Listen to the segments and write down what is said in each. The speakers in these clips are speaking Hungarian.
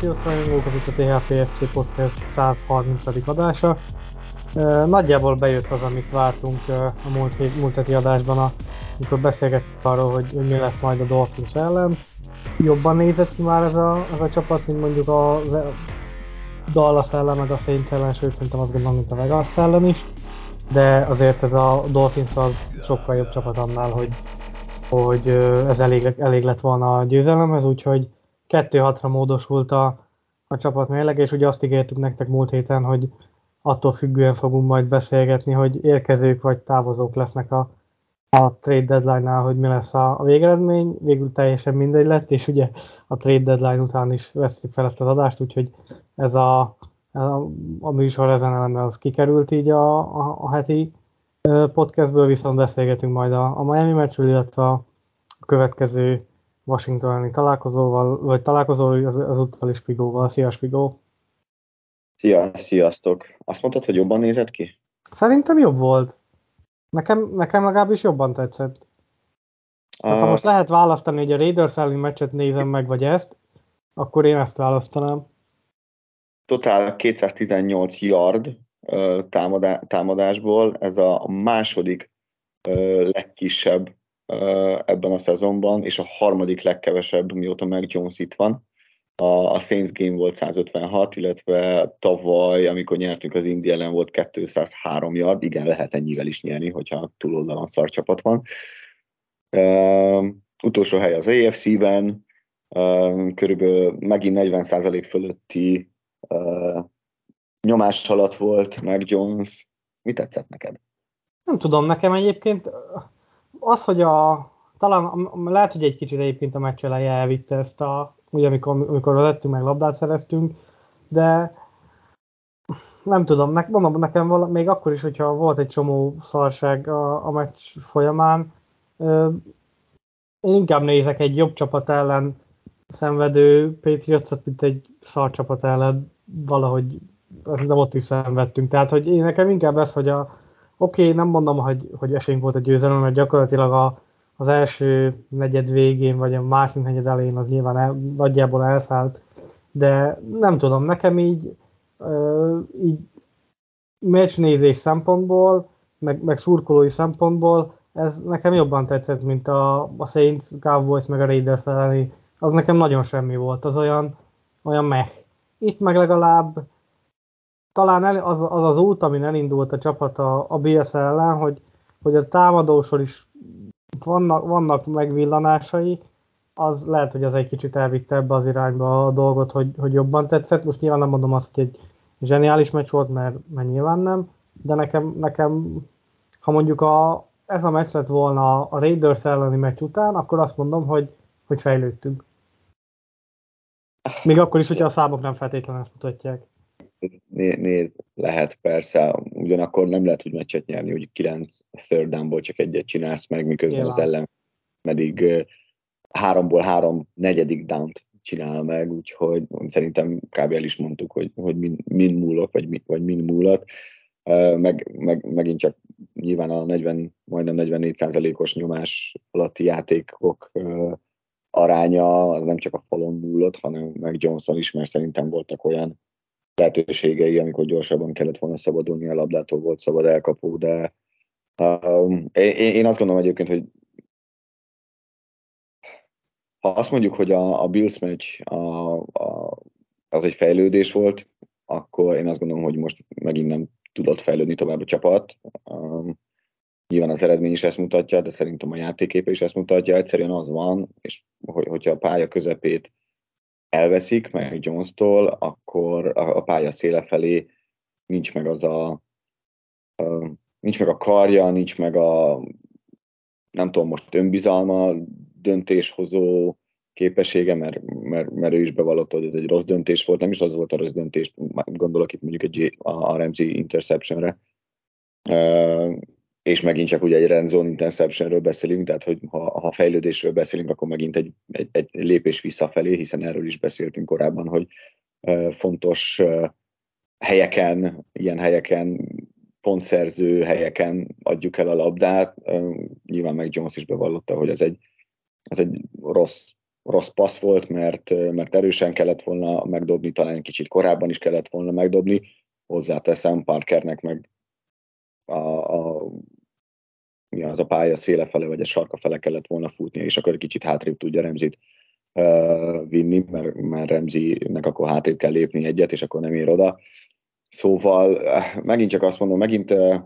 Sziasztok rajongók, ez itt a THPFC Podcast 130. adása. Nagyjából bejött az, amit vártunk a múlt, hét, múlt heti adásban, amikor beszélgettünk arról, hogy mi lesz majd a Dolphins ellen. Jobban nézett ki már ez a, ez a csapat, mint mondjuk a Dallas ellen, meg a Saints ellen, sőt szerintem azt gondolom, mint a Vegas ellen is. De azért ez a Dolphins az sokkal jobb csapat annál, hogy, hogy ez elég, elég lett volna a győzelemhez, úgyhogy 2-6-ra módosult a, a csapat mérleg, és ugye azt ígértük nektek múlt héten, hogy attól függően fogunk majd beszélgetni, hogy érkezők vagy távozók lesznek a, a trade deadline-nál, hogy mi lesz a, a végeredmény. Végül teljesen mindegy lett, és ugye a trade deadline után is veszük fel ezt az adást, úgyhogy ez a, a, a műsor ezen elemmel az kikerült így a, a, a heti podcastből, viszont beszélgetünk majd a, a Miami meccsről, illetve a következő Washingtoni találkozóval, vagy találkozóval az, azúttal is Spigóval. Szia Spigó! Szia, sziasztok! Azt mondtad, hogy jobban nézett ki? Szerintem jobb volt. Nekem, nekem legalábbis jobban tetszett. Tehát, ha most lehet választani, hogy a Raiders elleni meccset nézem meg, vagy ezt, akkor én ezt választanám. Totál 218 yard támadá, támadásból, ez a második legkisebb ebben a szezonban, és a harmadik legkevesebb, mióta meg Jones itt van. A, Saints game volt 156, illetve tavaly, amikor nyertünk az India ellen volt 203 yard, igen, lehet ennyivel is nyerni, hogyha túloldalon szar csapat van. Utolsó hely az AFC-ben, körülbelül megint 40% fölötti nyomás alatt volt meg Jones. Mi tetszett neked? Nem tudom, nekem egyébként az, hogy a, talán lehet, hogy egy kicsit egyébként a meccs eleje elvitte ezt a, ugye amikor, amikor vezettünk, meg labdát szereztünk, de nem tudom, ne, mondom, nekem vala, még akkor is, hogyha volt egy csomó szarság a, a meccs folyamán, ö, én inkább nézek egy jobb csapat ellen szenvedő patriots mint egy szar csapat ellen valahogy nem ott is szenvedtünk. Tehát, hogy én nekem inkább ez, hogy a, Oké, okay, nem mondom, hogy, hogy esélyünk volt a győzelem, mert gyakorlatilag a, az első negyed végén, vagy a másik negyed elején az nyilván el, nagyjából elszállt, de nem tudom, nekem így, így meccsnézés szempontból, meg, meg szurkolói szempontból ez nekem jobban tetszett, mint a, a Saints, Cowboys, meg a Raiders elleni. Az nekem nagyon semmi volt, az olyan, olyan meh. Itt meg legalább talán el, az, az az út, amin elindult a csapat a, a BS ellen, hogy, hogy a támadósor is vannak, vannak megvillanásai, az lehet, hogy az egy kicsit elvitte ebbe az irányba a dolgot, hogy, hogy jobban tetszett. Most nyilván nem mondom azt, hogy egy zseniális meccs volt, mert, mert nyilván nem, de nekem, nekem ha mondjuk a, ez a meccs lett volna a Raiders elleni meccs után, akkor azt mondom, hogy, hogy fejlődtünk. Még akkor is, hogyha a számok nem feltétlenül ezt mutatják néz, lehet persze, ugyanakkor nem lehet úgy meccset nyerni, hogy 9 third downból csak egyet csinálsz meg, miközben Nyilván. az ellen pedig háromból három negyedik down csinál meg, úgyhogy szerintem kb. el is mondtuk, hogy, hogy min, min múlok, vagy, vagy min múlott. Meg, meg, megint csak nyilván a 40, majdnem 44 os nyomás alatti játékok aránya az nem csak a falon múlott, hanem meg Johnson is, mert szerintem voltak olyan lehetőségei, amikor gyorsabban kellett volna szabadulni a labdától, volt szabad elkapó, de um, én, én azt gondolom egyébként, hogy ha azt mondjuk, hogy a, a Bills meccs a, a, az egy fejlődés volt, akkor én azt gondolom, hogy most megint nem tudott fejlődni tovább a csapat. Um, nyilván az eredmény is ezt mutatja, de szerintem a játéképe is ezt mutatja. Egyszerűen az van, és hogy, hogyha a pálya közepét elveszik meg Jones-tól, akkor a, a pálya széle felé nincs meg az a, a nincs meg a karja, nincs meg a nem tudom most önbizalma, döntéshozó képessége, mert, mert, mert ő is bevallotta, hogy ez egy rossz döntés volt, nem is az volt a rossz döntés, gondolok itt mondjuk egy a Ramsey interceptionre, és megint csak ugye egy rendzone interceptionről beszélünk, tehát hogy ha, ha fejlődésről beszélünk, akkor megint egy, egy, egy lépés visszafelé, hiszen erről is beszéltünk korábban, hogy fontos helyeken, ilyen helyeken, pontszerző helyeken adjuk el a labdát. Nyilván meg Jones is bevallotta, hogy ez egy, ez egy rossz, rossz passz volt, mert, mert erősen kellett volna megdobni, talán kicsit korábban is kellett volna megdobni. Hozzáteszem Parkernek meg a, a az a pálya széle fele, vagy a sarka fele kellett volna futni, és akkor egy kicsit hátrébb tudja Remzit uh, vinni, mert, mert Remzinek akkor hátrébb kell lépni egyet, és akkor nem ér oda. Szóval megint csak azt mondom, megint uh,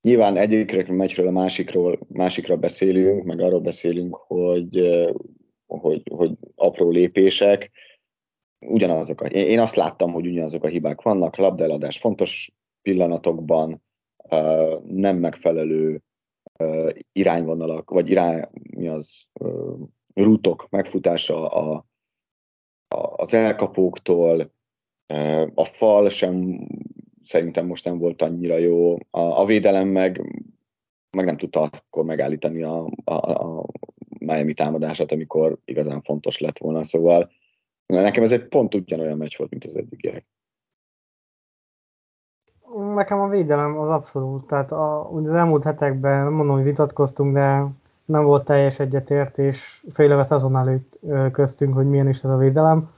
nyilván egyikről meccsről a másikról, másikra beszélünk, meg arról beszélünk, hogy, uh, hogy, hogy apró lépések, ugyanazok. Én, én azt láttam, hogy ugyanazok a hibák vannak, labdeladás fontos pillanatokban, nem megfelelő irányvonalak, vagy irány, mi az, rútok megfutása a, a, az elkapóktól, a fal sem szerintem most nem volt annyira jó, a, a védelem meg, meg nem tudta akkor megállítani a, a, a Miami támadását, amikor igazán fontos lett volna, szóval. Nekem ez egy pont ugyanolyan meccs volt, mint az eddigiek nekem a védelem az abszolút, tehát a, az elmúlt hetekben, nem mondom, hogy vitatkoztunk, de nem volt teljes egyetértés fél szezon előtt köztünk, hogy milyen is ez a védelem.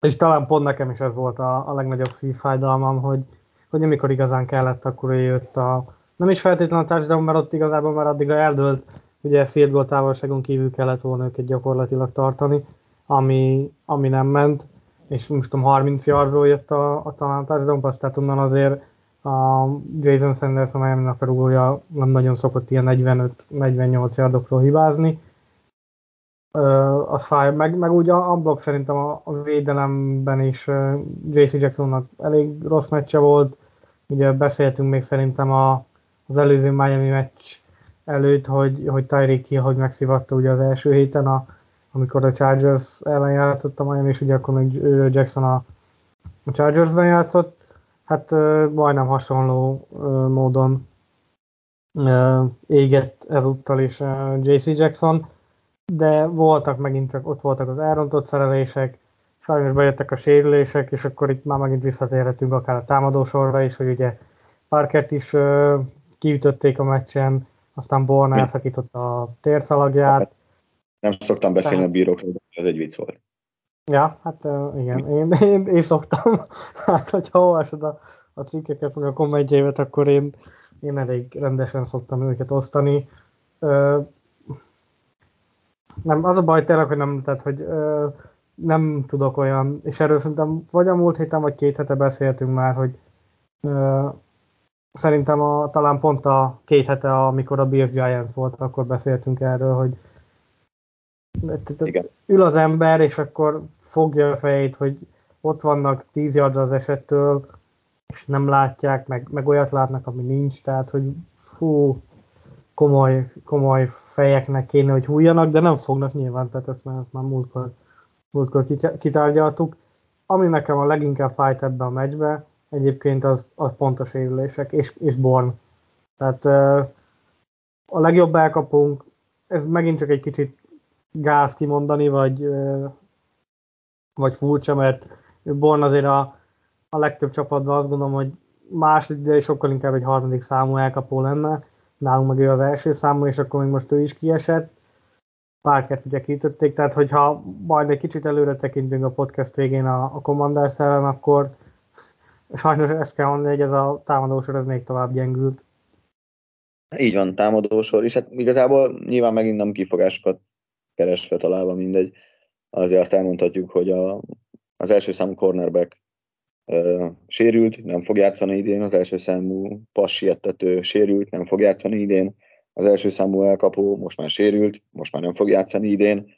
És talán pont nekem is ez volt a, a legnagyobb fájdalmam, hogy, hogy amikor igazán kellett, akkor jött a... Nem is feltétlenül a touchdown, mert ott igazából már addigra eldőlt, ugye field goal távolságon kívül kellett volna őket gyakorlatilag tartani, ami, ami nem ment és most tudom, 30 yardról jött a, a talán touchdown pass, tehát onnan azért a Jason Sanders, a miami a rúgója nem nagyon szokott ilyen 45-48 yardokról hibázni. a fáj, meg, meg úgy a, a blokk szerintem a, a védelemben is JC Jacksonnak elég rossz meccse volt. Ugye beszéltünk még szerintem a, az előző Miami meccs előtt, hogy, hogy Tyreek Hill, hogy megszivatta ugye az első héten a, amikor a Chargers ellen játszott a Miami, és ugye akkor még Jackson a, a Chargersben játszott, hát majdnem hasonló módon égett ezúttal is JC Jackson, de voltak megint csak, ott voltak az elrontott szerelések, sajnos bejöttek a sérülések, és akkor itt már megint visszatérhetünk akár a támadósorra is, hogy ugye Parkert is kiütötték a meccsen, aztán Born elszakította a térszalagját, nem szoktam beszélni a bírókról, de ez egy vicc volt. Ja, hát igen, én, én, én szoktam. Hát, hogyha olvasod a, a cikkeket, meg a kommentjévet, akkor én, én elég rendesen szoktam őket osztani. Ö, nem, az a baj tényleg, hogy nem, tehát, hogy ö, nem tudok olyan, és erről szerintem vagy a múlt héten, vagy két hete beszéltünk már, hogy ö, szerintem a, talán pont a két hete, amikor a Bills Giants volt, akkor beszéltünk erről, hogy igen. Ül az ember, és akkor fogja a fejét, hogy ott vannak 10 yardra az esettől, és nem látják, meg, meg olyat látnak, ami nincs, tehát hogy fú, komoly, komoly fejeknek kéne, hogy hújjanak, de nem fognak nyilván, tehát ezt már, már múltkor, múltkor kitárgyaltuk. Ami nekem a leginkább fájt ebbe a meccsbe, egyébként az, az pontos érülések, és, és Born. Tehát a legjobb elkapunk, ez megint csak egy kicsit gáz kimondani, vagy, vagy furcsa, mert Born azért a, a legtöbb csapatban azt gondolom, hogy második, de sokkal inkább egy harmadik számú elkapó lenne. Nálunk meg ő az első számú, és akkor még most ő is kiesett. Párket ugye kiütötték, tehát hogyha majd egy kicsit előre tekintünk a podcast végén a, a Commanders ellen, akkor sajnos ezt kell mondani, hogy ez a támadósor ez még tovább gyengült. Így van, támadósor, és hát igazából nyilván megint nem kifogásokat keresve, találva, mindegy. Azért azt elmondhatjuk, hogy a, az első számú cornerback ö, sérült, nem fog játszani idén, az első számú passietető sérült, nem fog játszani idén, az első számú elkapó most már sérült, most már nem fog játszani idén.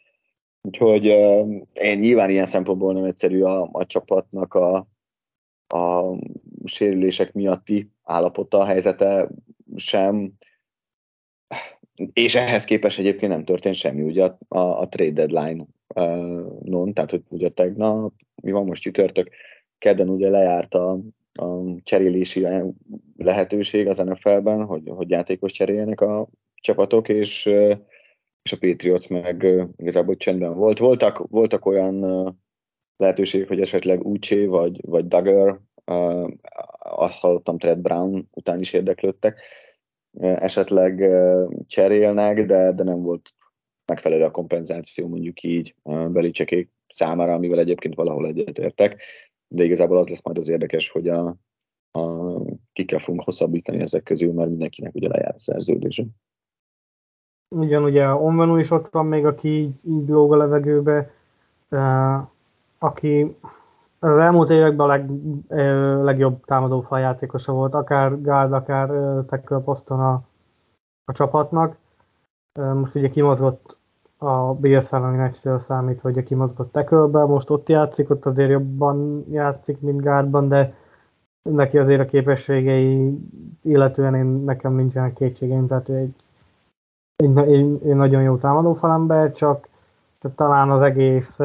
Úgyhogy ö, én nyilván ilyen szempontból nem egyszerű a, a csapatnak a, a sérülések miatti állapota, a helyzete sem és ehhez képest egyébként nem történt semmi, ugye a, a, a trade deadline uh, non, tehát hogy ugye tegnap, mi van most csütörtök, kedden ugye lejárt a, a cserélési lehetőség az NFL-ben, hogy, hogy játékos cseréljenek a csapatok, és, és a Patriots meg igazából csendben volt. Voltak, voltak olyan lehetőségek, hogy esetleg Uche vagy, vagy Duggar, azt hallottam, Trent Brown után is érdeklődtek, esetleg cserélnek, de, de nem volt megfelelő a kompenzáció mondjuk így Belicsekék számára, amivel egyébként valahol egyetértek, de igazából az lesz majd az érdekes, hogy a, a kikkel fogunk hosszabbítani ezek közül, mert mindenkinek ugye lejár a szerződése. Igen, ugye Onvenu is ott van még, aki így, így lóg a levegőbe, aki az elmúlt években a leg, legjobb támadó faljátékosa volt, akár guard, akár tackle poszton a, a csapatnak. Most ugye kimozgott a BS elleni meccsről számít, hogy kimozgott tackle most ott játszik, ott azért jobban játszik, mint guardban, de neki azért a képességei, illetően én, nekem nincsenek kétségeim, tehát ő egy egy, egy, egy nagyon jó támadó falember, csak talán az egész,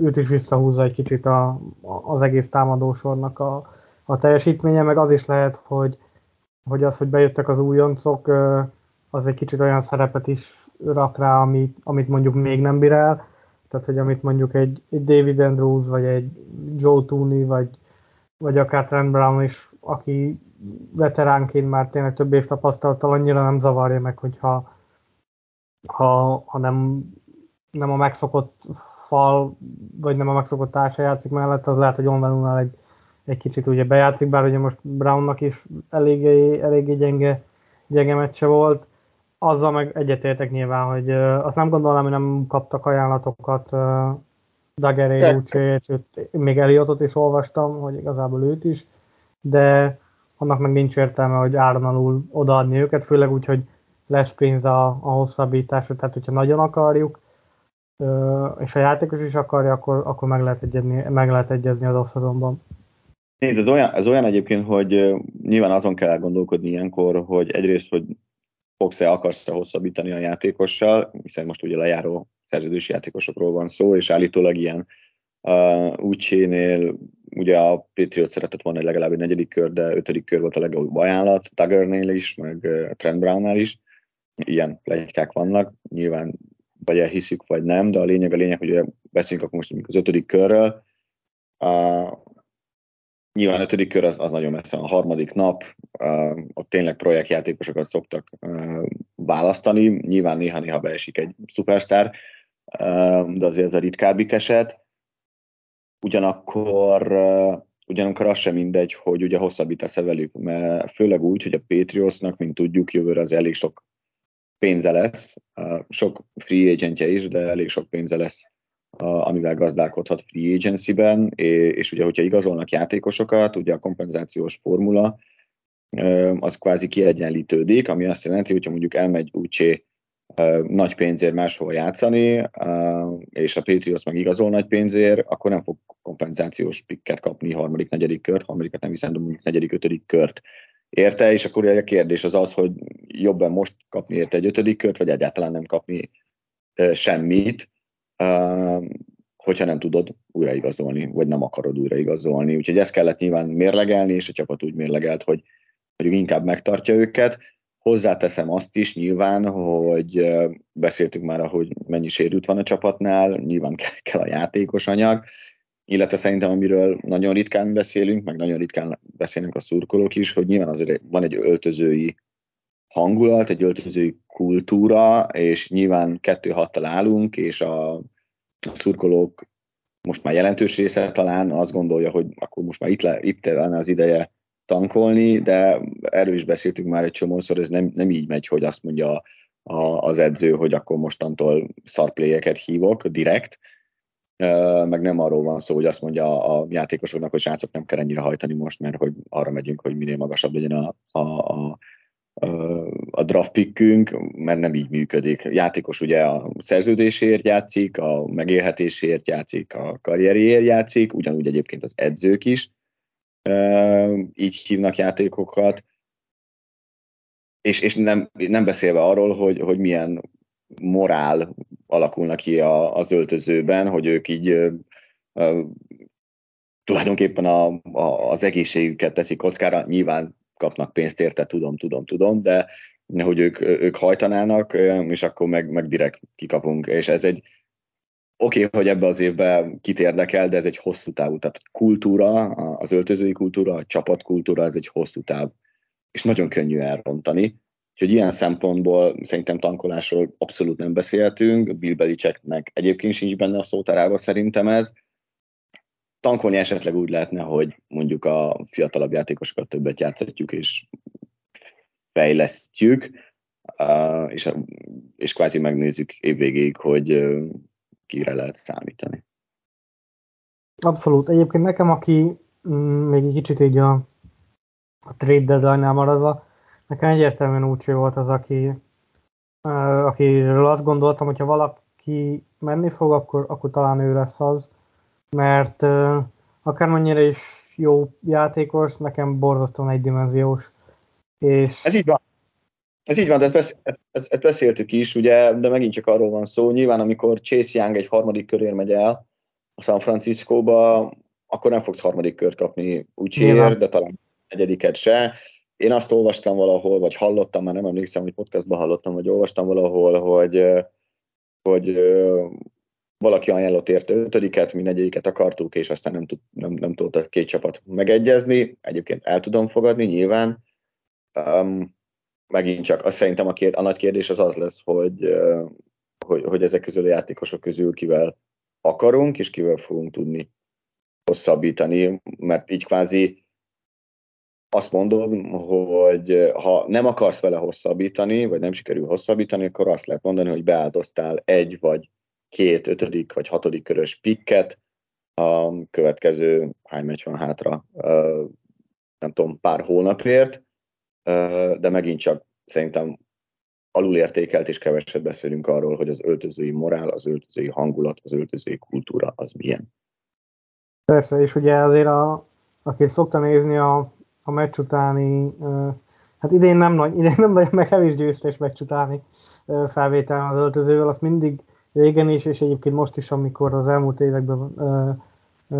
őt is visszahúzza egy kicsit a, az egész támadósornak a, a teljesítménye, meg az is lehet, hogy, hogy az, hogy bejöttek az újoncok, az egy kicsit olyan szerepet is rak rá, amit, amit mondjuk még nem bír el. Tehát, hogy amit mondjuk egy, egy David Andrews, vagy egy Joe Tooney, vagy, vagy akár Trent Brown is, aki veteránként már tényleg több év tapasztalattal annyira nem zavarja meg, hogyha ha, ha nem, nem a megszokott fal, vagy nem a megszokott társa játszik mellett, az lehet, hogy Onvenunál egy, egy kicsit ugye bejátszik, bár ugye most Brownnak is eléggé, eléggé gyenge, gyenge meccse volt. Azzal meg egyetértek nyilván, hogy uh, azt nem gondolom, hogy nem kaptak ajánlatokat uh, Dageré, Lucsét, még Eliotot is olvastam, hogy igazából őt is, de annak meg nincs értelme, hogy áron alul odaadni őket, főleg úgy, hogy lesz pénz a, a hosszabbításra, tehát hogyha nagyon akarjuk, és a játékos is akarja, akkor, akkor meg, lehet egyezni, meg lehet egyezni az off Nézd, ez olyan, ez olyan egyébként, hogy nyilván azon kell elgondolkodni ilyenkor, hogy egyrészt, hogy fogsz-e, akarsz-e hosszabbítani a játékossal, hiszen most ugye lejáró szerződési játékosokról van szó, és állítólag ilyen uh, ugye a Patriot szeretett volna egy legalább egy negyedik kör, de ötödik kör volt a legjobb ajánlat, Duggarnél is, meg uh, Trent Brownnál is. Ilyen plegykák vannak, nyilván vagy elhiszük, vagy nem, de a lényeg a lényeg, hogy beszélünk akkor most az ötödik körről. Uh, nyilván ötödik kör az, az nagyon messze a harmadik nap, uh, ott tényleg projektjátékosokat szoktak uh, választani, nyilván néha-néha beesik egy szupersztár, uh, de azért ez a ritkábbik eset. Ugyanakkor uh, ugyanakkor az sem mindegy, hogy ugye hosszabbítasz-e velük, mert főleg úgy, hogy a Patriotsnak, mint tudjuk, jövőre az elég sok pénze lesz, sok free agentje is, de elég sok pénze lesz, amivel gazdálkodhat free agency-ben, és ugye, hogyha igazolnak játékosokat, ugye a kompenzációs formula az kvázi kiegyenlítődik, ami azt jelenti, hogyha mondjuk elmegy úgyse nagy pénzért máshol játszani, és a Patriots meg igazol nagy pénzért, akkor nem fog kompenzációs pikket kapni harmadik, negyedik kört, harmadikat nem hiszem, de mondjuk negyedik, ötödik kört érte, és akkor a kérdés az az, hogy jobban most kapni érte egy ötödik kört, vagy egyáltalán nem kapni semmit, hogyha nem tudod újraigazolni, vagy nem akarod újraigazolni. Úgyhogy ezt kellett nyilván mérlegelni, és a csapat úgy mérlegelt, hogy, hogy inkább megtartja őket. Hozzáteszem azt is nyilván, hogy beszéltünk már, hogy mennyi sérült van a csapatnál, nyilván kell a játékos anyag, illetve szerintem amiről nagyon ritkán beszélünk, meg nagyon ritkán beszélnek a szurkolók is, hogy nyilván azért van egy öltözői hangulat, egy öltözői kultúra, és nyilván kettő hattal állunk, és a szurkolók most már jelentős része talán azt gondolja, hogy akkor most már itt, le, itt lenne az ideje tankolni, de erről is beszéltünk már egy csomószor, ez nem, nem így megy, hogy azt mondja a, az edző, hogy akkor mostantól szarpléjeket hívok direkt, meg nem arról van szó, hogy azt mondja a játékosoknak, hogy srácok nem kell ennyire hajtani most, mert hogy arra megyünk, hogy minél magasabb legyen a, a, a, a draft pickünk, mert nem így működik. Játékos ugye a szerződésért játszik, a megélhetésért játszik, a karrierért játszik, ugyanúgy egyébként az edzők is így hívnak játékokat, és, és nem, nem beszélve arról, hogy, hogy milyen morál alakulnak ki a, az öltözőben, hogy ők így ö, ö, tulajdonképpen a, a, az egészségüket teszik kockára, nyilván kapnak pénzt érte, tudom, tudom, tudom, de hogy ők, ők hajtanának, és akkor meg, meg direkt kikapunk. És ez egy, oké, okay, hogy ebbe az évben kit érdekel, de ez egy hosszú távú. Tehát kultúra, az öltözői kultúra, a csapatkultúra, ez egy hosszú táv. És nagyon könnyű elrontani. Úgyhogy ilyen szempontból szerintem tankolásról abszolút nem beszélhetünk, Bill Belichicknek egyébként sincs benne a szótárában szerintem ez. Tankolni esetleg úgy lehetne, hogy mondjuk a fiatalabb játékosokat többet játszhatjuk, és fejlesztjük, és, és kvázi megnézzük évvégéig, hogy kire lehet számítani. Abszolút. Egyébként nekem, aki mm, még egy kicsit így a, a trade deadline-nál maradva, nekem egyértelműen úgy volt az, aki, akiről azt gondoltam, hogyha valaki menni fog, akkor, akkor talán ő lesz az, mert akármennyire is jó játékos, nekem borzasztóan egydimenziós. És... Ez így van. Ez így van, de ezt, ezt, ezt beszéltük is, ugye, de megint csak arról van szó. Nyilván, amikor Chase Young egy harmadik körér megy el a San Franciscóba, akkor nem fogsz harmadik kört kapni úgy de talán negyediket se. Én azt olvastam valahol, vagy hallottam, már nem emlékszem, hogy podcastban hallottam, vagy olvastam valahol, hogy, hogy valaki ajánlott érte ötödiket, mi negyediket akartuk, és aztán nem, tud, nem, nem tudott a két csapat megegyezni. Egyébként el tudom fogadni, nyilván. Um, megint csak azt szerintem a, kér, a nagy kérdés az az lesz, hogy, hogy, hogy ezek közül a játékosok közül kivel akarunk, és kivel fogunk tudni hosszabbítani, mert így kvázi azt mondom, hogy ha nem akarsz vele hosszabbítani, vagy nem sikerül hosszabbítani, akkor azt lehet mondani, hogy beáldoztál egy vagy két ötödik vagy hatodik körös pikket. A következő hány meccs van hátra, nem tudom, pár hónapért, de megint csak szerintem alulértékelt és keveset beszélünk arról, hogy az öltözői morál, az öltözői hangulat, az öltözői kultúra az milyen. Persze, és ugye azért, a, aki szokta nézni a, a meccs utáni, hát idén nem, nagy, idén nem nagyon meg is győztes meccs utáni felvétel az öltözővel, azt mindig régen is, és egyébként most is, amikor az elmúlt években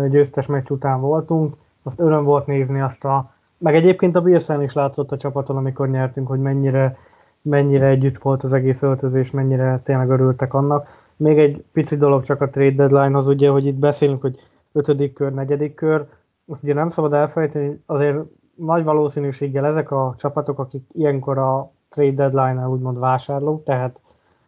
győztes meccs után voltunk, azt öröm volt nézni azt a meg egyébként a Bilsen is látszott a csapaton, amikor nyertünk, hogy mennyire, mennyire együtt volt az egész öltözés, mennyire tényleg örültek annak. Még egy pici dolog csak a trade deadline az ugye, hogy itt beszélünk, hogy ötödik kör, negyedik kör, azt ugye nem szabad elfelejteni, azért nagy valószínűséggel ezek a csapatok, akik ilyenkor a trade deadline-nál úgymond vásárlók, tehát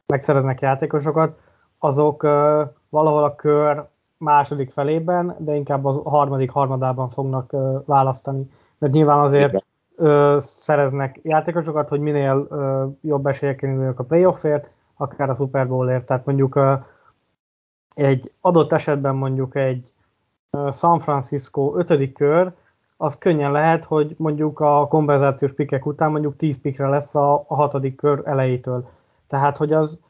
megszereznek játékosokat, azok uh, valahol a kör második felében, de inkább a harmadik harmadában fognak uh, választani mert nyilván azért ö, szereznek játékosokat, hogy minél ö, jobb esélyekkel induljanak a playoffért, akár a Super Bowlért. Tehát mondjuk ö, egy adott esetben mondjuk egy ö, San Francisco ötödik kör, az könnyen lehet, hogy mondjuk a kompenzációs pikek után mondjuk 10 pikre lesz a, a hatodik kör elejétől. Tehát, hogy az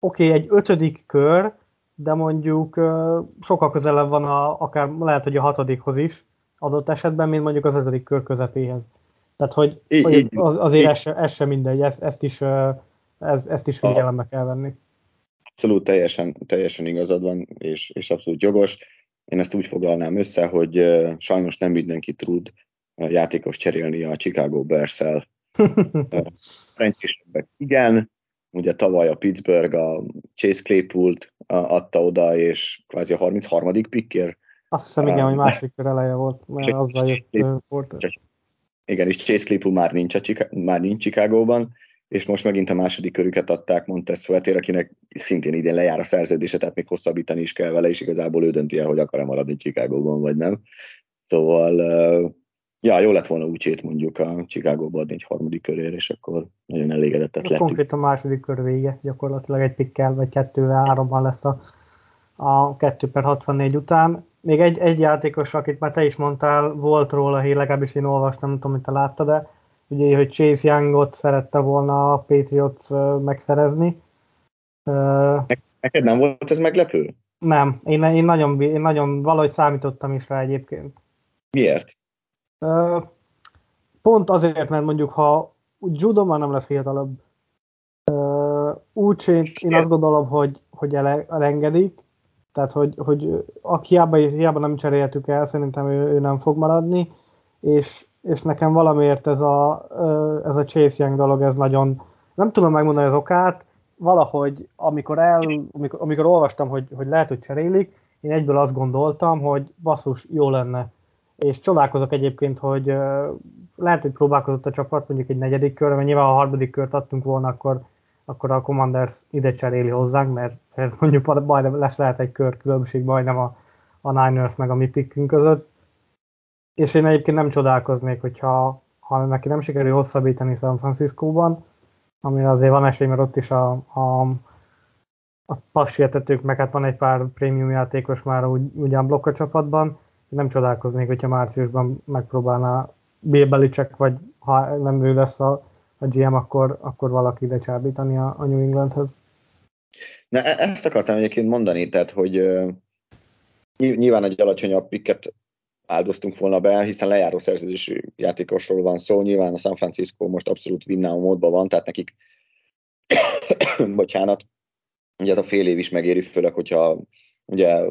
oké, okay, egy ötödik kör, de mondjuk ö, sokkal közelebb van a, akár lehet, hogy a hatodikhoz is, adott esetben, mint mondjuk az ötödik kör közepéhez. Tehát, hogy, így, hogy az, azért ez, se, ez sem mindegy, ezt, ezt, is, ez, ezt is figyelembe kell venni. Abszolút teljesen, teljesen igazad van, és, és abszolút jogos. Én ezt úgy foglalnám össze, hogy sajnos nem mindenki tud játékos cserélni a Chicago Bears-el. igen, ugye tavaly a Pittsburgh a Chase Claypool-t adta oda, és kvázi a 33. pickért azt hiszem, igen, hogy második kör eleje volt, mert azzal jött Porter. Igen, és Chase Claypool már nincs, a Chica- már nincs Chicagóban, és most megint a második körüket adták Montez Sweatér, akinek szintén idén lejár a szerződése, tehát még hosszabbítani is kell vele, és igazából ő dönti el, hogy akar-e maradni Chicagóban, vagy nem. Szóval, ja, jó lett volna úgy mondjuk a Chicagóba adni egy harmadik körére, és akkor nagyon elégedettek lettünk. Konkrét a második kör vége, gyakorlatilag egy pikkel, vagy kettővel, hárommal lesz a, a 2 per 64 után még egy, egy játékos, akit már te is mondtál, volt róla hír, legalábbis én olvastam, nem tudom, hogy te láttad, de ugye, hogy Chase Youngot szerette volna a Patriots megszerezni. Neked nem volt ez meglepő? Nem, én, én, nagyon, én nagyon valahogy számítottam is rá egyébként. Miért? Pont azért, mert mondjuk ha Judo már nem lesz fiatalabb. Úgy én azt gondolom, hogy, hogy elengedik, tehát hogy, hogy a hiába, hiába nem cseréltük el, szerintem ő, ő nem fog maradni, és, és nekem valamiért ez a, ez a Chase Young dolog, ez nagyon, nem tudom megmondani az okát, valahogy amikor, el, amikor, amikor olvastam, hogy, hogy lehet, hogy cserélik, én egyből azt gondoltam, hogy basszus, jó lenne. És csodálkozok egyébként, hogy lehet, hogy próbálkozott a csapat mondjuk egy negyedik körre, mert nyilván a harmadik kört adtunk volna, akkor, akkor a Commanders ide cseréli hozzánk, mert, mert mondjuk majd lesz lehet egy kör különbség majdnem a, a Niners meg a mi pickünk között. És én egyébként nem csodálkoznék, hogyha ha neki nem sikerül hosszabbítani San Francisco-ban, ami azért van esély, mert ott is a, a, a passértetők, meg hát van egy pár prémium játékos már úgy, ugyan blokk a csapatban, nem csodálkoznék, hogyha márciusban megpróbálná Bill Belichick, vagy ha nem ő lesz a, a GM, akkor, akkor valaki ide csábítani a, a New Englandhez. Na, e- ezt akartam egyébként mondani, tehát, hogy uh, nyilván egy alacsonyabb pikket áldoztunk volna be, hiszen lejáró szerződésű játékosról van szó, nyilván a San Francisco most abszolút winnow módban van, tehát nekik, bocsánat, ugye ez a fél év is megéri, főleg, hogyha ugye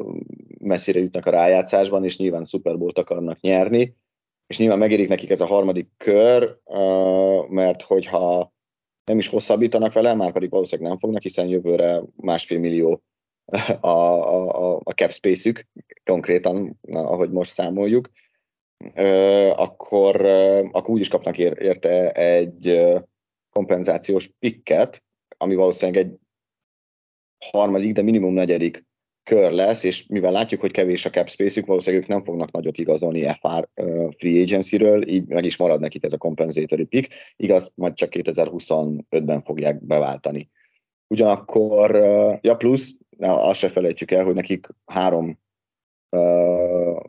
messzire jutnak a rájátszásban, és nyilván Super Bowl-t akarnak nyerni, és nyilván megérik nekik ez a harmadik kör, mert hogyha nem is hosszabbítanak vele, már pedig valószínűleg nem fognak, hiszen jövőre másfél millió a, a, a cap space-ük, konkrétan, ahogy most számoljuk, akkor, akkor úgy is kapnak érte egy kompenzációs pikket, ami valószínűleg egy harmadik, de minimum negyedik kör lesz, és mivel látjuk, hogy kevés a cap space-ük, valószínűleg ők nem fognak nagyot igazolni FR free agency-ről, így meg is marad nekik ez a compensatory pick, igaz, majd csak 2025-ben fogják beváltani. Ugyanakkor, ja plusz, azt se felejtsük el, hogy nekik három uh,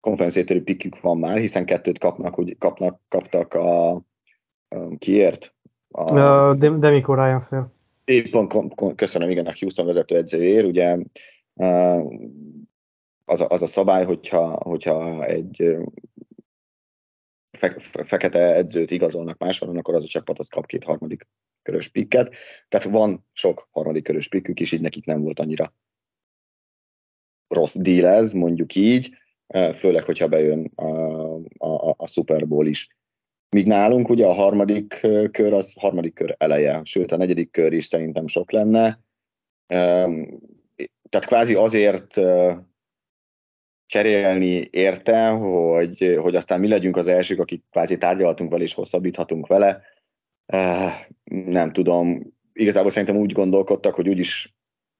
compensatory pickük van már, hiszen kettőt kapnak, hogy kapnak, kaptak a um, kiért? A, uh, Demico Ryan szél. Köszönöm, igen, a Houston vezető edzőért, ugye uh, az a, az a szabály, hogyha, hogyha egy fe, fekete edzőt igazolnak máshol, akkor az a csapat az kap két harmadik körös pikket. Tehát van sok harmadik körös pikkük is, így nekik nem volt annyira rossz deal ez, mondjuk így, főleg, hogyha bejön a, a, a Super Bowl is. Míg nálunk ugye a harmadik kör az harmadik kör eleje, sőt a negyedik kör is szerintem sok lenne. Tehát kvázi azért cserélni érte, hogy, hogy aztán mi legyünk az elsők, akik kvázi tárgyalhatunk vele és hosszabbíthatunk vele. Nem tudom, igazából szerintem úgy gondolkodtak, hogy úgyis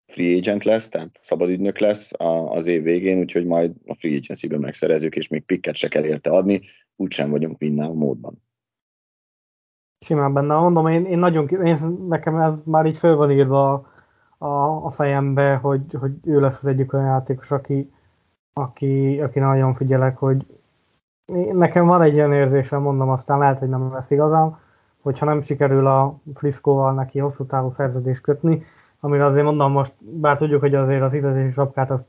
free agent lesz, tehát szabadügynök lesz az év végén, úgyhogy majd a free agency-ben megszerezzük, és még pikket se kell érte adni, úgysem vagyunk minden módban. Simán benne mondom, én, én nagyon, én, nekem ez már így föl van írva a, a, a fejembe, hogy, hogy ő lesz az egyik olyan játékos, aki, aki, aki nagyon figyelek, hogy nekem van egy ilyen érzésem, mondom, aztán lehet, hogy nem lesz igazam, hogyha nem sikerül a Friscoval neki hosszú távú szerződést kötni, amire azért mondom most, bár tudjuk, hogy azért a fizetési sapkát azt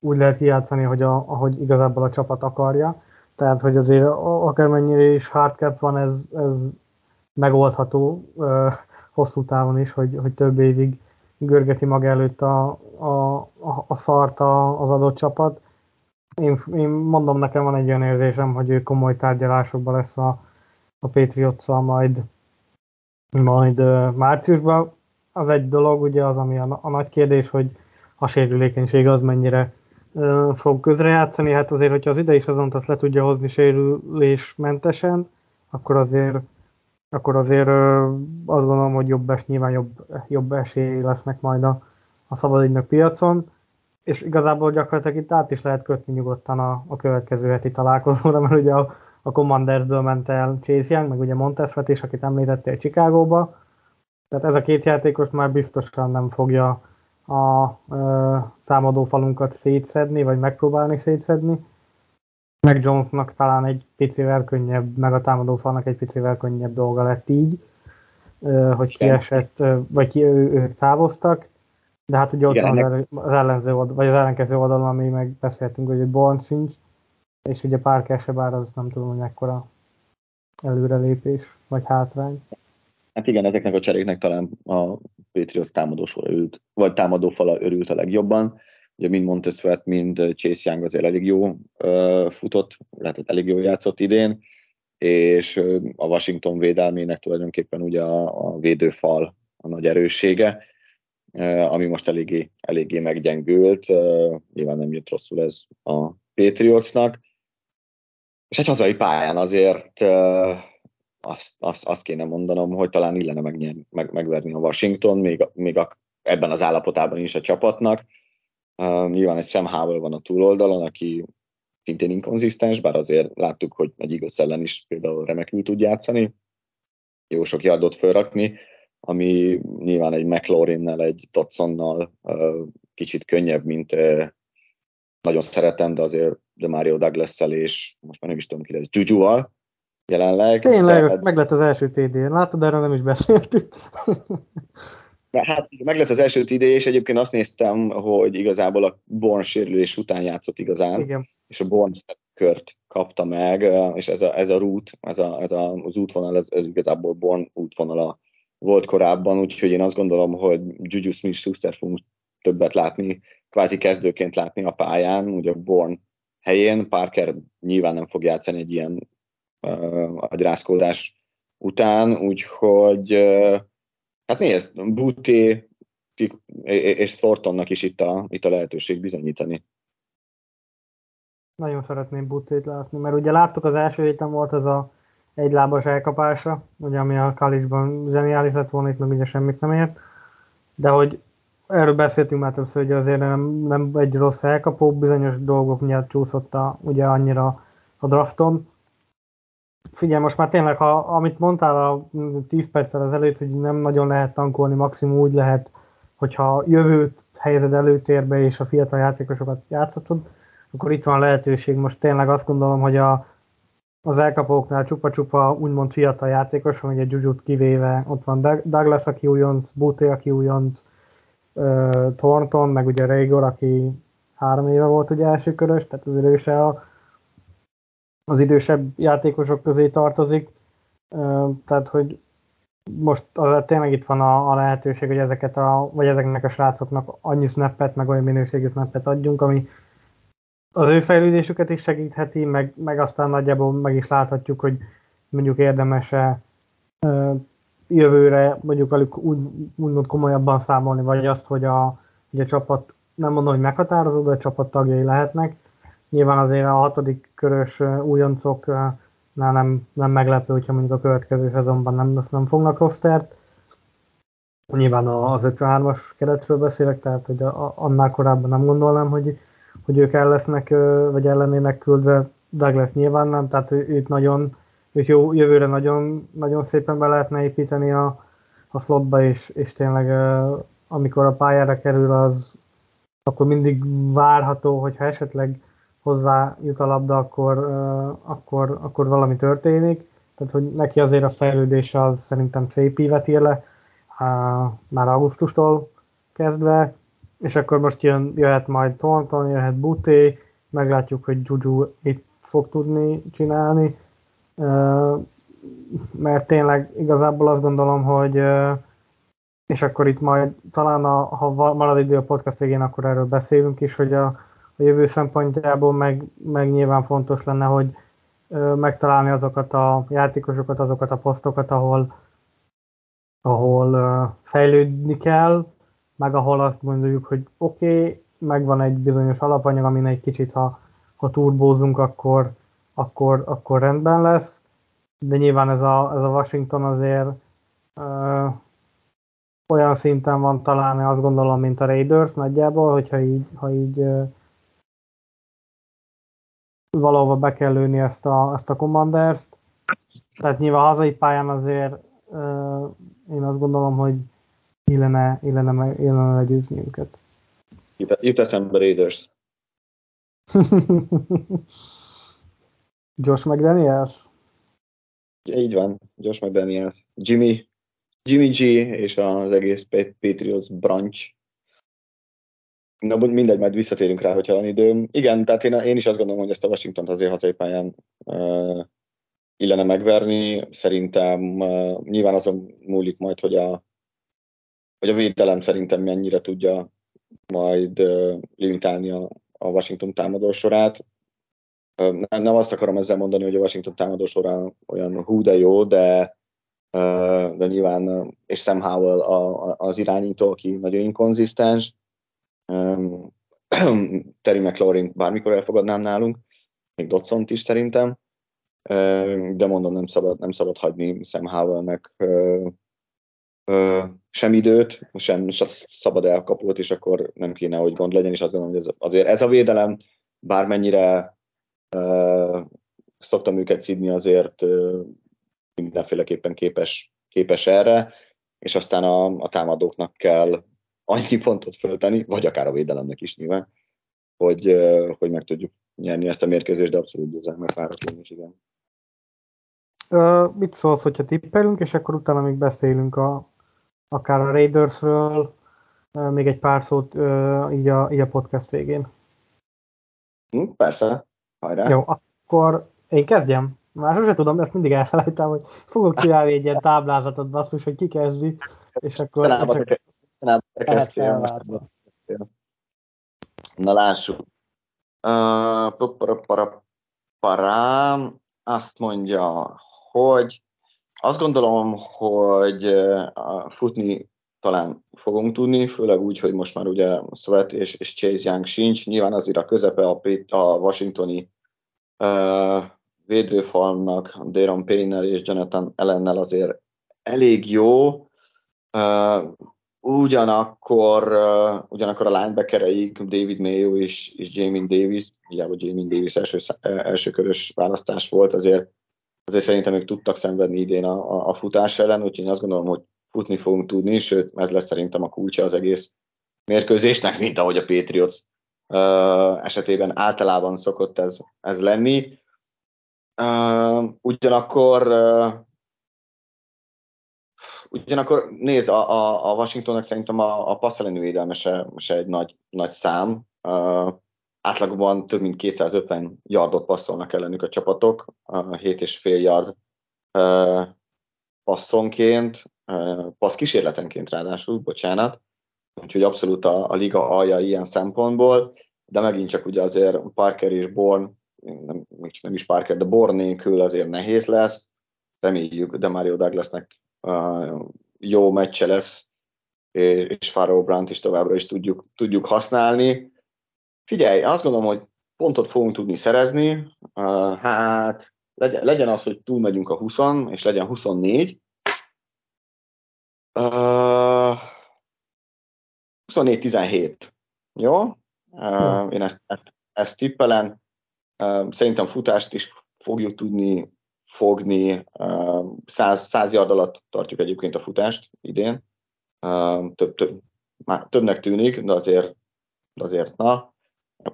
úgy lehet játszani, hogy a, ahogy igazából a csapat akarja, tehát hogy azért akármennyire is hardcap van, ez, ez megoldható uh, hosszú távon is, hogy, hogy több évig görgeti maga előtt a, a, a szart az adott csapat. Én, én mondom, nekem van egy olyan érzésem, hogy ő komoly tárgyalásokban lesz a, a patriots majd, majd márciusban. Az egy dolog, ugye az, ami a, a nagy kérdés, hogy a sérülékenység az mennyire uh, fog közrejátszani. Hát azért, hogyha az idei szezont azt le tudja hozni sérülésmentesen, akkor azért akkor azért uh, azt gondolom, hogy jobb es, nyilván jobb, jobb esély lesznek majd a, a szabadügynök piacon, és igazából gyakorlatilag itt át is lehet kötni nyugodtan a, a következő heti találkozóra, mert ugye a, a Commandersből ment el Chase Young, meg ugye Montesvet is, akit említettél Chicagóba. Tehát ez a két játékos már biztosan nem fogja a ö, támadó falunkat szétszedni, vagy megpróbálni szétszedni. Meg Jonesnak talán egy picivel könnyebb, meg a támadó falnak egy picivel könnyebb dolga lett így, ö, hogy kiesett, vagy ki, ő, ők távoztak. De hát ugye ott Igen, van az ellenző oldal, vagy az ellenkező oldalon, ami meg beszéltünk, hogy egy Born sincs, és ugye Parker se, bár az nem tudom, hogy mekkora előrelépés, vagy hátrány. Hát igen, ezeknek a cseréknek talán a Patriots támadósor örült, vagy támadófala örült a legjobban. Ugye mind Montesfert, mind Chase Young azért elég jó uh, futott, lehetett elég jó játszott idén, és a Washington védelmének tulajdonképpen ugye a, a védőfal a nagy erőssége, ami most eléggé, eléggé meggyengült. Nyilván nem jött rosszul ez a Patriotsnak. És egy hazai pályán azért azt, azt, azt kéne mondanom, hogy talán illene megnyerni, meg, megverni a Washington, még, még a, ebben az állapotában is a csapatnak. Uh, nyilván egy Sam Howell van a túloldalon, aki szintén inkonzisztens, bár azért láttuk, hogy egy igaz ellen is például remekül tud játszani, jó sok yardot fölrakni, ami nyilván egy McLaurinnel, egy Dodsonnal kicsit könnyebb, mint nagyon szeretem, de azért de Mario douglas és most már nem is tudom ki lesz, Juju-val, jelenleg. Tényleg, de, meg lett az első TD. Látod, erről nem is beszéltük. Hát meg lett az első TD, és egyébként azt néztem, hogy igazából a Born sérülés után játszott igazán, Igen. és a Born kört kapta meg, és ez a, ez a rút, ez, a, ez a, az útvonal, ez, ez igazából Born útvonala volt korábban, úgyhogy én azt gondolom, hogy Juju Smith-Schuster fogunk többet látni, kvázi kezdőként látni a pályán, ugye Born helyén, Parker nyilván nem fog játszani egy ilyen agyrázkódás után, úgyhogy hát nézd, Booty és Thorntonnak is itt a, itt a lehetőség bizonyítani. Nagyon szeretném Butét látni, mert ugye láttuk az első héten volt ez a egylábas elkapása, ugye ami a college zseniális lett volna, itt meg ugye semmit nem ért, de hogy erről beszéltünk már többször, hogy azért nem, nem egy rossz elkapó, bizonyos dolgok miatt csúszott a, ugye annyira a drafton, Figyelj, most már tényleg, ha, amit mondtál a 10 perccel az előtt, hogy nem nagyon lehet tankolni, maximum úgy lehet, hogyha jövőt helyezed előtérbe, és a fiatal játékosokat játszhatod, akkor itt van lehetőség. Most tényleg azt gondolom, hogy a, az elkapóknál csupa-csupa úgymond fiatal játékos van, ugye Jujut kivéve, ott van Douglas, aki újonc, Buté, aki újonc, Thornton, meg ugye Régor, aki három éve volt ugye első körös, tehát azért ő a az idősebb játékosok közé tartozik, tehát hogy most tényleg itt van a, a lehetőség, hogy ezeket a, vagy ezeknek a srácoknak annyi snappet, meg olyan minőségi snappet adjunk, ami az ő fejlődésüket is segítheti, meg, meg aztán nagyjából meg is láthatjuk, hogy mondjuk érdemes-e jövőre mondjuk velük úgy, úgymond komolyabban számolni, vagy azt, hogy a, hogy a csapat, nem mondom, hogy meghatározó, de a csapat tagjai lehetnek, Nyilván azért a hatodik körös újoncoknál nem, nem meglepő, hogyha mondjuk a következő szezonban nem, nem fognak rostert. Nyilván az 53-as keretről beszélek, tehát hogy a, annál korábban nem gondolnám, hogy, hogy ők el lesznek, vagy ellenének küldve. Douglas nyilván nem, tehát ő, őt nagyon, őt jó, jövőre nagyon, nagyon szépen be lehetne építeni a, a slotba, és, és tényleg amikor a pályára kerül, az akkor mindig várható, hogyha esetleg hozzá jut a labda, akkor, akkor, akkor valami történik. Tehát, hogy neki azért a fejlődés az szerintem szép ívet ír le, már augusztustól kezdve, és akkor most jön, jöhet majd Thornton, jöhet Buté, meglátjuk, hogy Juju itt fog tudni csinálni, mert tényleg igazából azt gondolom, hogy és akkor itt majd talán, a, ha marad idő a podcast végén, akkor erről beszélünk is, hogy a, a jövő szempontjából meg, meg nyilván fontos lenne, hogy megtalálni azokat a játékosokat, azokat a posztokat, ahol, ahol fejlődni kell, meg ahol azt mondjuk, hogy oké, okay, megvan egy bizonyos alapanyag, amin egy kicsit, ha, ha turbózunk, akkor, akkor, akkor rendben lesz, de nyilván ez a, ez a Washington azért ö, olyan szinten van talán, azt gondolom, mint a Raiders nagyjából, hogyha így, ha így ö, valahova be kell lőni ezt a, ezt a Commanders-t. Tehát nyilván hazai pályán azért uh, én azt gondolom, hogy illene, illene, illene legyőzni őket. Jut eszembe Raiders. Josh McDaniels? Így van, Josh McDaniels. Jimmy, Jimmy G és az egész Patriots branch Na, mindegy, majd visszatérünk rá, hogyha van időm. Igen, tehát én, én is azt gondolom, hogy ezt a Washington azért hazai pályán uh, illene megverni. Szerintem nyilván azon múlik majd, hogy a, hogy a védelem szerintem mennyire tudja majd limitálni a, a Washington támadó sorát. Nem, nem azt akarom ezzel mondani, hogy a Washington támadó során olyan hú de jó, de, de nyilván, és Sam Howell az irányító, aki nagyon inkonzisztens. Terry McLaurin bármikor elfogadnám nálunk, még dodson is szerintem, de mondom, nem szabad, nem szabad hagyni Sam Howellnek sem időt, sem szabad elkapót, és akkor nem kéne, hogy gond legyen, és azt gondolom, hogy ez, azért ez a védelem, bármennyire uh, szoktam őket szidni, azért uh, mindenféleképpen képes, képes erre, és aztán a, a támadóknak kell annyi pontot föltenni, vagy akár a védelemnek is nyilván, hogy, uh, hogy meg tudjuk nyerni ezt a mérkőzést, de abszolút győzelmet várok én is, igen. Uh, mit szólsz, hogyha tippelünk, és akkor utána még beszélünk a, akár a Raidersről, még egy pár szót így, a, így a podcast végén. Hm, persze, hajrá. Jó, akkor én kezdjem. Már sose tudom, ezt mindig elfelejtem, hogy fogok csinálni egy ilyen táblázatot, basszus, hogy ki kezdi, és akkor... Na lássuk. Uh, parám azt mondja, hogy azt gondolom, hogy futni talán fogunk tudni, főleg úgy, hogy most már ugye Sweat és, és Chase Young sincs. Nyilván azért a közepe a, a washingtoni uh, védőfalnak, Daron Payne és Jonathan Ellennel azért elég jó. Uh, ugyanakkor, uh, ugyanakkor a linebackereik, David Mayo és, és Jamie Davis, hiába Jamie Davis első, első körös választás volt, azért azért szerintem ők tudtak szenvedni idén a, a, a futás ellen, úgyhogy én azt gondolom, hogy futni fogunk tudni, sőt, ez lesz szerintem a kulcsa az egész mérkőzésnek, mint ahogy a Patriots uh, esetében általában szokott ez, ez lenni. Uh, ugyanakkor uh, ugyanakkor nézd, a, a, a Washingtonnak szerintem a, a passzelenű védelme se, se egy nagy, nagy szám. Uh, átlagban több mint 250 yardot passzolnak ellenük a csapatok, 7,5 yard passzonként, passz kísérletenként ráadásul, bocsánat, úgyhogy abszolút a, a liga alja ilyen szempontból, de megint csak ugye azért Parker és Born, nem, nem is Parker, de Born nélkül azért nehéz lesz, reméljük de Mario Douglasnek uh, jó meccse lesz, és Farrow Brandt is továbbra is tudjuk, tudjuk használni. Figyelj, azt gondolom, hogy pontot fogunk tudni szerezni, hát legyen, legyen az, hogy túlmegyünk a 20 és legyen 24. Uh, 24-17. Jó? Uh, én ezt, ezt. Uh, szerintem futást is fogjuk tudni fogni. Uh, 100, 100 yard alatt tartjuk egyébként a futást idén. Több, több, már többnek tűnik, de azért, de azért na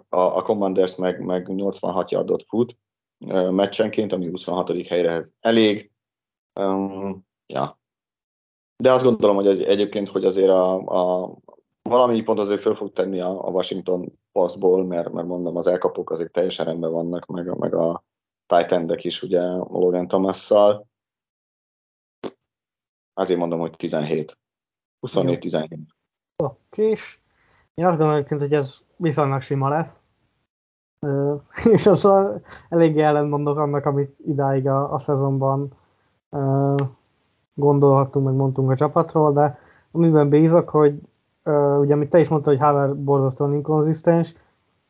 a, a Commanders meg, meg 86 yardot fut meccsenként, ami 26. helyrehez elég. Um, ja. De azt gondolom, hogy az, egyébként, hogy azért a, a valami pont azért föl fog tenni a, a Washington passból, mert, mert mondom, az elkapók azért teljesen rendben vannak, meg, meg a titan is, ugye Logan Thomas-szal. Azért mondom, hogy 17. 24-17. Oké, és én azt gondolom, hogy ez viszonylag sima lesz. És az eléggé ellentmondok annak, amit idáig a, a szezonban gondolhattunk, meg mondtunk a csapatról, de amiben bízok, hogy ugye amit te is mondtad, hogy Haver borzasztóan inkonzisztens,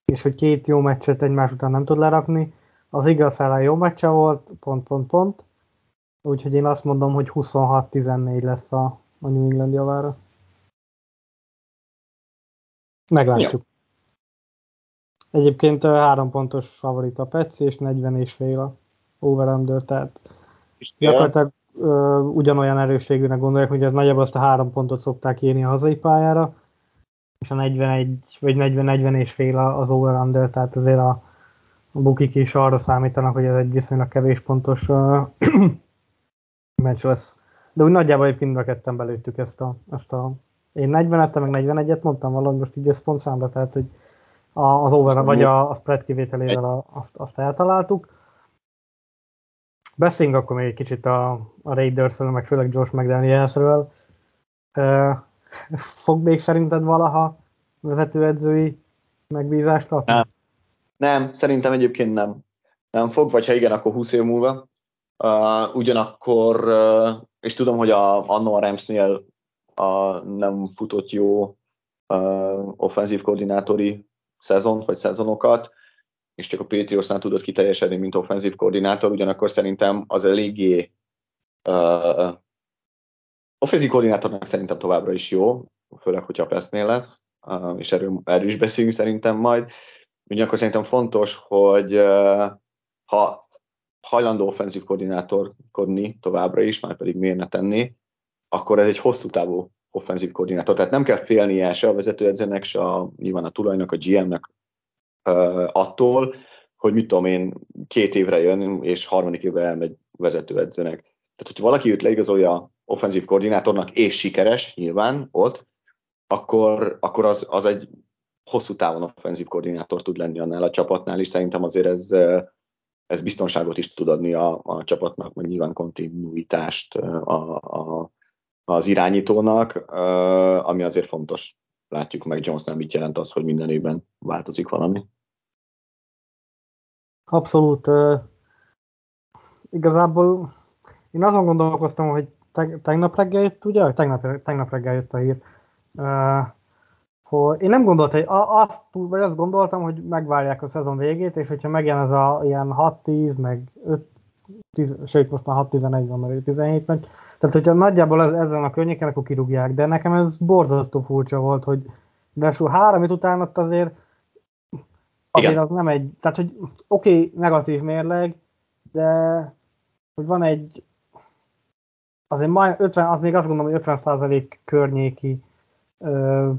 és hogy két jó meccset egymás után nem tud lerakni, az igaz fele jó meccse volt, pont, pont, pont. Úgyhogy én azt mondom, hogy 26-14 lesz a, a New England javára. Meglátjuk. Jó. Egyébként három pontos favorit a Peci, és 40 és fél a over tehát gyakorlatilag ugyanolyan erősségűnek gondolják, hogy ez nagyjából azt a három pontot szokták írni a hazai pályára, és a 41 vagy 40-40 és fél az over tehát azért a, a bukik is arra számítanak, hogy ez egy viszonylag kevés pontos uh, meccs lesz. De úgy nagyjából egyébként a ketten belőttük ezt a, ezt a én 40-et, meg 41-et mondtam valahogy most így összpontszámra, tehát hogy az over, vagy a, a spread kivételével a, azt, azt eltaláltuk. Beszéljünk akkor még egy kicsit a, a raiders meg főleg Josh McDanielsről. Fog még szerinted valaha vezetőedzői megbízást kapni? Nem. nem, szerintem egyébként nem. Nem fog, vagy ha igen, akkor 20 év múlva. Uh, ugyanakkor, uh, és tudom, hogy a, annó a Ramsnél a nem futott jó uh, offenzív koordinátori szezont, vagy szezonokat, és csak a Patriotsnál tudott kiteljesedni, mint offenzív koordinátor, ugyanakkor szerintem az eléggé uh, offenzív koordinátornak szerintem továbbra is jó, főleg, hogyha a Pestnél lesz, uh, és erről, erről is beszélünk szerintem majd. Ugyanakkor szerintem fontos, hogy uh, ha hajlandó offenzív koordinátorkodni továbbra is, már pedig miért ne tenni, akkor ez egy hosszú távú offenzív koordinátor. Tehát nem kell félnie se a vezetőedzőnek, se a, nyilván a tulajnak, a GM-nek attól, hogy mit tudom én, két évre jön, és harmadik évre elmegy vezetőedzőnek. Tehát, hogyha valaki őt leigazolja offenzív koordinátornak, és sikeres nyilván ott, akkor, akkor az, az egy hosszú távon offenzív koordinátor tud lenni annál a csapatnál, és szerintem azért ez, ez biztonságot is tud adni a, a csapatnak, meg nyilván kontinuitást a, a, az irányítónak, ami azért fontos. Látjuk meg Jonesnál mit jelent az, hogy minden évben változik valami. Abszolút. Igazából én azon gondolkoztam, hogy teg, tegnap reggel jött, ugye? Tegnap, tegnap reggel jött a hír. Hogy én nem gondoltam, hogy azt, vagy azt gondoltam, hogy megvárják a szezon végét, és hogyha megjön ez a ilyen 6-10, meg 5, 10, sőt most már 6-11 van, mert 17 meg. Tehát, hogyha nagyjából ez, ezen a környéken, akkor kirúgják, de nekem ez borzasztó furcsa volt, hogy de három után ott azért azért Igen. az nem egy, tehát hogy oké, okay, negatív mérleg, de hogy van egy azért majd 50, az még azt gondolom, hogy 50% környéki ö,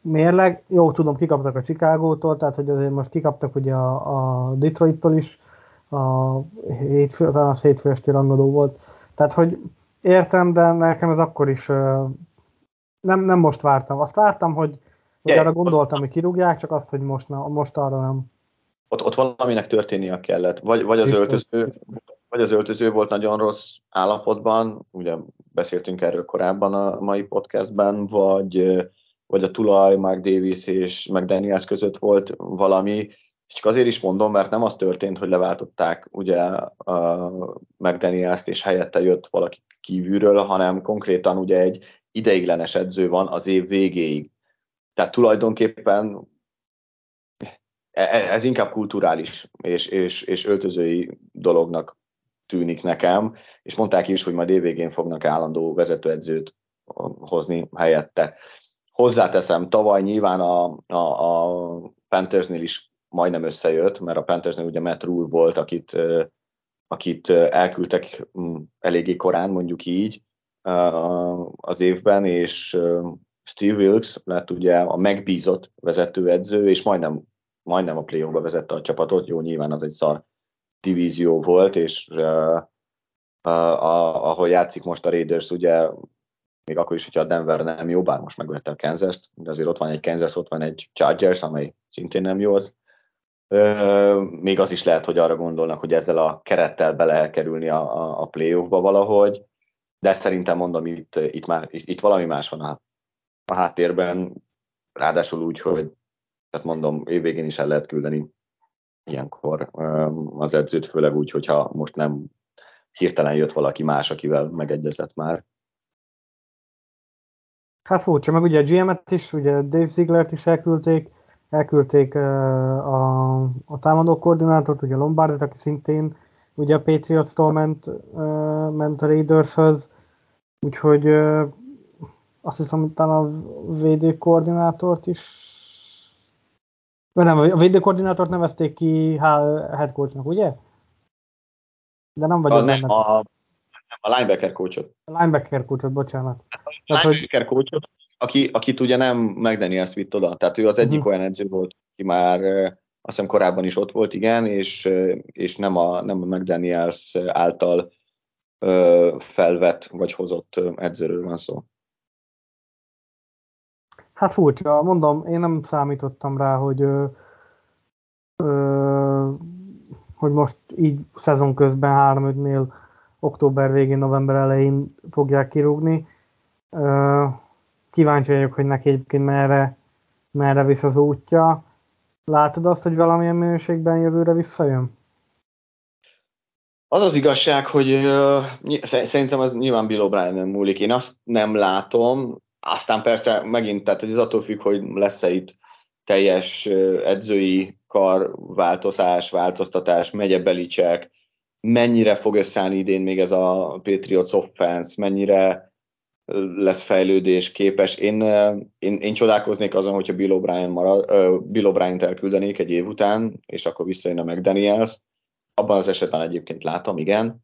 mérleg. Jó, tudom, kikaptak a Chicagótól, tehát hogy azért most kikaptak ugye a, a Detroittól is, a hétfő, talán az hétfő esti rangadó volt. Tehát, hogy értem, de nekem ez akkor is nem, nem most vártam. Azt vártam, hogy, hogy arra gondoltam, hogy kirúgják, csak azt, hogy most, most arra nem. Ott, ott valaminek történnie kellett. Vagy, vagy az öltöző, vagy az öltöző volt nagyon rossz állapotban, ugye beszéltünk erről korábban a mai podcastben, vagy, vagy a tulaj Mark Davis és McDaniels között volt valami, csak azért is mondom, mert nem az történt, hogy leváltották ugye a McDaniels-t, és helyette jött valaki kívülről, hanem konkrétan ugye egy ideiglenes edző van az év végéig. Tehát tulajdonképpen e, e, ez inkább kulturális és, és, és öltözői dolognak tűnik nekem, és mondták is, hogy majd évvégén fognak állandó vezetőedzőt hozni helyette. Hozzáteszem, tavaly nyilván a, a, a Panthersnél is majdnem összejött, mert a Panthersnél ugye Matt Rule volt, akit, akit elküldtek eléggé korán, mondjuk így, az évben, és Steve Wilkes lett ugye a megbízott vezetőedző, és majdnem, majdnem a play vezette a csapatot, jó, nyilván az egy szar divízió volt, és uh, ahol játszik most a Raiders, ugye még akkor is, hogyha a Denver nem jó, bár most megvette a Kansas-t, de azért ott van egy Kansas, ott van egy Chargers, amely szintén nem jó az. Még az is lehet, hogy arra gondolnak, hogy ezzel a kerettel be lehet kerülni a, a, a playoffba valahogy, de szerintem mondom, itt, itt, már, itt valami más van a, a háttérben, ráadásul úgy, hogy tehát mondom, évvégén is el lehet küldeni ilyenkor az edzőt, főleg úgy, hogyha most nem hirtelen jött valaki más, akivel megegyezett már. Hát furcsa, meg ugye a GM-et is, ugye Dave Ziegler-t is elküldték, elküldték a, a támadó koordinátort, ugye Lombardit, aki szintén ugye a Patriots-tól ment, ment a Raidershöz, úgyhogy azt hiszem, hogy talán a védő koordinátort is vagy nem, a védőkoordinátort nevezték ki head coachnak, ugye? De nem vagyok a, nem, a, a linebacker coachot. A linebacker coachot, bocsánat. A Tehát, linebacker hogy... coachot, aki, akit ugye nem McDaniels vitt oda. Tehát ő az egyik uh-huh. olyan edző volt, aki már azt hiszem korábban is ott volt, igen, és, és nem, a, nem a McDaniels által felvett vagy hozott edzőről van szó. Hát furcsa, mondom, én nem számítottam rá, hogy, ö, ö, hogy most így szezon közben 3 nél október végén, november elején fogják kirúgni. Kíváncsi vagyok, hogy neki egyébként merre, merre visz az útja. Látod azt, hogy valamilyen minőségben jövőre visszajön? Az az igazság, hogy uh, szerintem az nyilván Bill O'Brien múlik. Én azt nem látom, aztán persze megint, tehát ez attól függ, hogy lesz-e itt teljes edzői kar változás, változtatás, megye Belicek, mennyire fog összeállni idén még ez a Patriots offense, mennyire lesz fejlődés képes. Én, én, én csodálkoznék azon, hogyha Bill O'Brien, marad, Bill O'Brien-t elküldenék egy év után, és akkor visszajön a McDaniels. Abban az esetben egyébként látom, igen.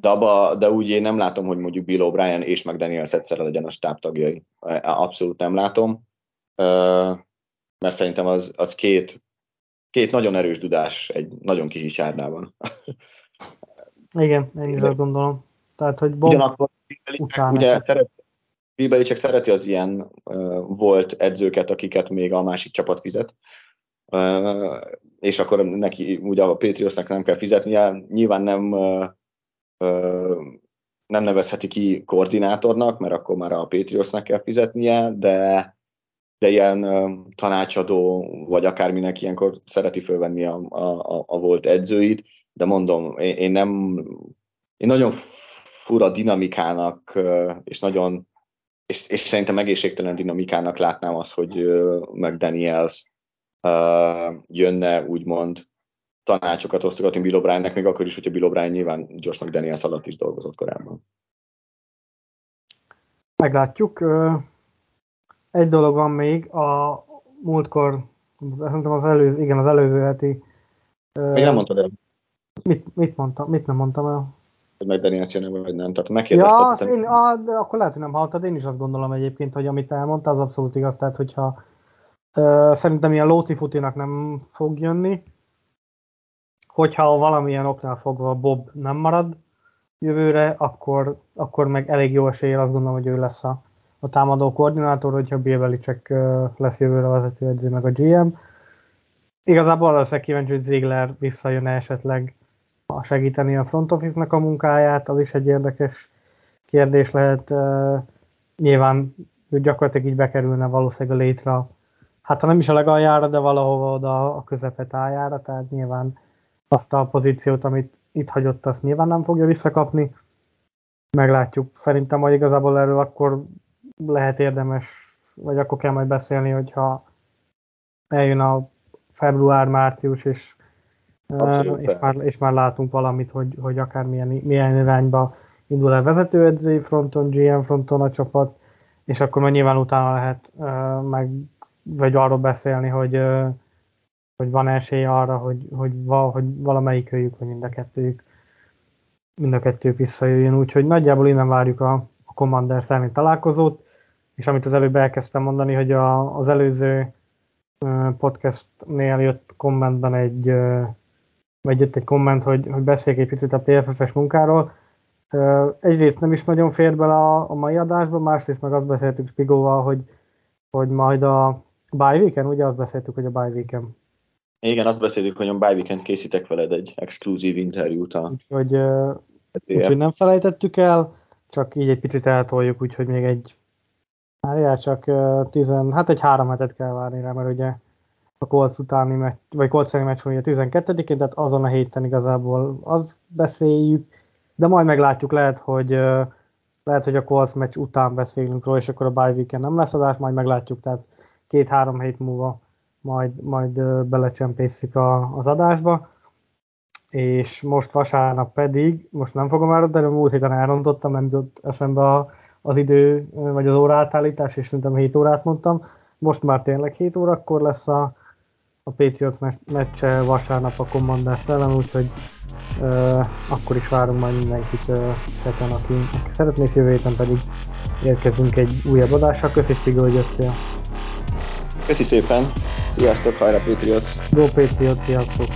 De, abba, de úgy én nem látom, hogy mondjuk Bill O'Brien és McDaniels egyszerre legyen a stáb tagjai. Abszolút nem látom. Mert szerintem az, az két, két nagyon erős dudás egy nagyon kis csárnában. Igen, én is azt gondolom. Tehát, hogy Bob Ugyanakkor ugye szeret, Bill csak szereti az ilyen volt edzőket, akiket még a másik csapat fizet, és akkor neki ugye a Patriotsnak nem kell fizetnie, nyilván nem nem nevezheti ki koordinátornak, mert akkor már a Patriotsnak kell fizetnie, de de ilyen tanácsadó, vagy akárminek ilyenkor szereti fölvenni a, a, a volt edzőit, de mondom, én, én nem, én nagyon fura dinamikának, és nagyon, és, és szerintem egészségtelen dinamikának látnám azt, hogy McDaniels uh, jönne úgymond tanácsokat osztogatni Bill O'Briennek, még akkor is, hogyha Bill O'Brien nyilván Josh McDaniels alatt is dolgozott korábban. Meglátjuk. Egy dolog van még, a múltkor, szerintem az előző, igen, az előző heti... Még nem mondtad el. Mit, mit, mondtam, mit nem mondtam el? Hogy meg Daniel jön vagy nem. Tehát megkérdeztem. Ja, az én, a, de akkor lehet, hogy nem hallottad. Én is azt gondolom egyébként, hogy amit elmondta, az abszolút igaz. Tehát, hogyha ö, szerintem ilyen lóti futinak nem fog jönni, hogyha valamilyen oknál fogva Bob nem marad jövőre, akkor, akkor meg elég jó eséllyel azt gondolom, hogy ő lesz a, a támadó koordinátor, hogyha Bill csak lesz jövőre vezetőedző, meg a GM. Igazából valószínűleg kíváncsi, hogy Ziegler visszajön esetleg segíteni a front office-nak a munkáját, az is egy érdekes kérdés lehet. Nyilván ő gyakorlatilag így bekerülne valószínűleg a létre, hát ha nem is a legaljára, de valahova oda a közepetájára, tehát nyilván azt a pozíciót, amit itt hagyott, azt nyilván nem fogja visszakapni. Meglátjuk. Szerintem majd igazából erről akkor lehet érdemes, vagy akkor kell majd beszélni, hogyha eljön a február-március, és, uh, és, már, és már látunk valamit, hogy, hogy akár milyen, milyen irányba indul el vezetőedzői fronton, GM fronton a csapat, és akkor már nyilván utána lehet uh, meg, vagy arról beszélni, hogy, uh, hogy van esély arra, hogy, hogy, val, hogy valamelyik őjük, vagy mind a kettőjük mind a kettők visszajöjjön, úgyhogy nagyjából innen várjuk a, a Commander szerint találkozót, és amit az előbb elkezdtem mondani, hogy a, az előző podcastnél jött kommentben egy, vagy jött egy komment, hogy, hogy beszéljek egy picit a PFF-es munkáról. Egyrészt nem is nagyon fér bele a, a mai adásba, másrészt meg azt beszéltük Spigóval, hogy, hogy majd a bye weekend, ugye azt beszéltük, hogy a bye weekend. Igen, azt beszéltük, hogy a bye weekend készítek veled egy exkluzív interjút. A... Úgyhogy, úgyhogy nem felejtettük el, csak így egy picit eltoljuk, úgyhogy még egy Várjál csak, tizen, hát egy három hetet kell várni rá, mert ugye a Colts utáni meccs, vagy Colts meccs van ugye 12-én, tehát azon a héten igazából az beszéljük, de majd meglátjuk, lehet, hogy lehet, hogy a Colts meccs után beszélünk róla, és akkor a bye weekend nem lesz adás, majd meglátjuk, tehát két-három hét múlva majd, majd belecsempészik a, az adásba. És most vasárnap pedig, most nem fogom elrontani, múlt héten elrontottam, nem jutott eszembe a az idő, vagy az óraátállítás, és szerintem 7 órát mondtam. Most már tényleg 7 órakor lesz a, a Patriots meccse vasárnap a Commander szellem, úgyhogy uh, akkor is várunk majd mindenkit uh, cseten, aki, aki szeretné, jövő héten pedig érkezünk egy újabb adással. Köszi Spigo, hogy jöttél. Köszi szépen, sziasztok, hajrá Patriots! Go Patriots, sziasztok!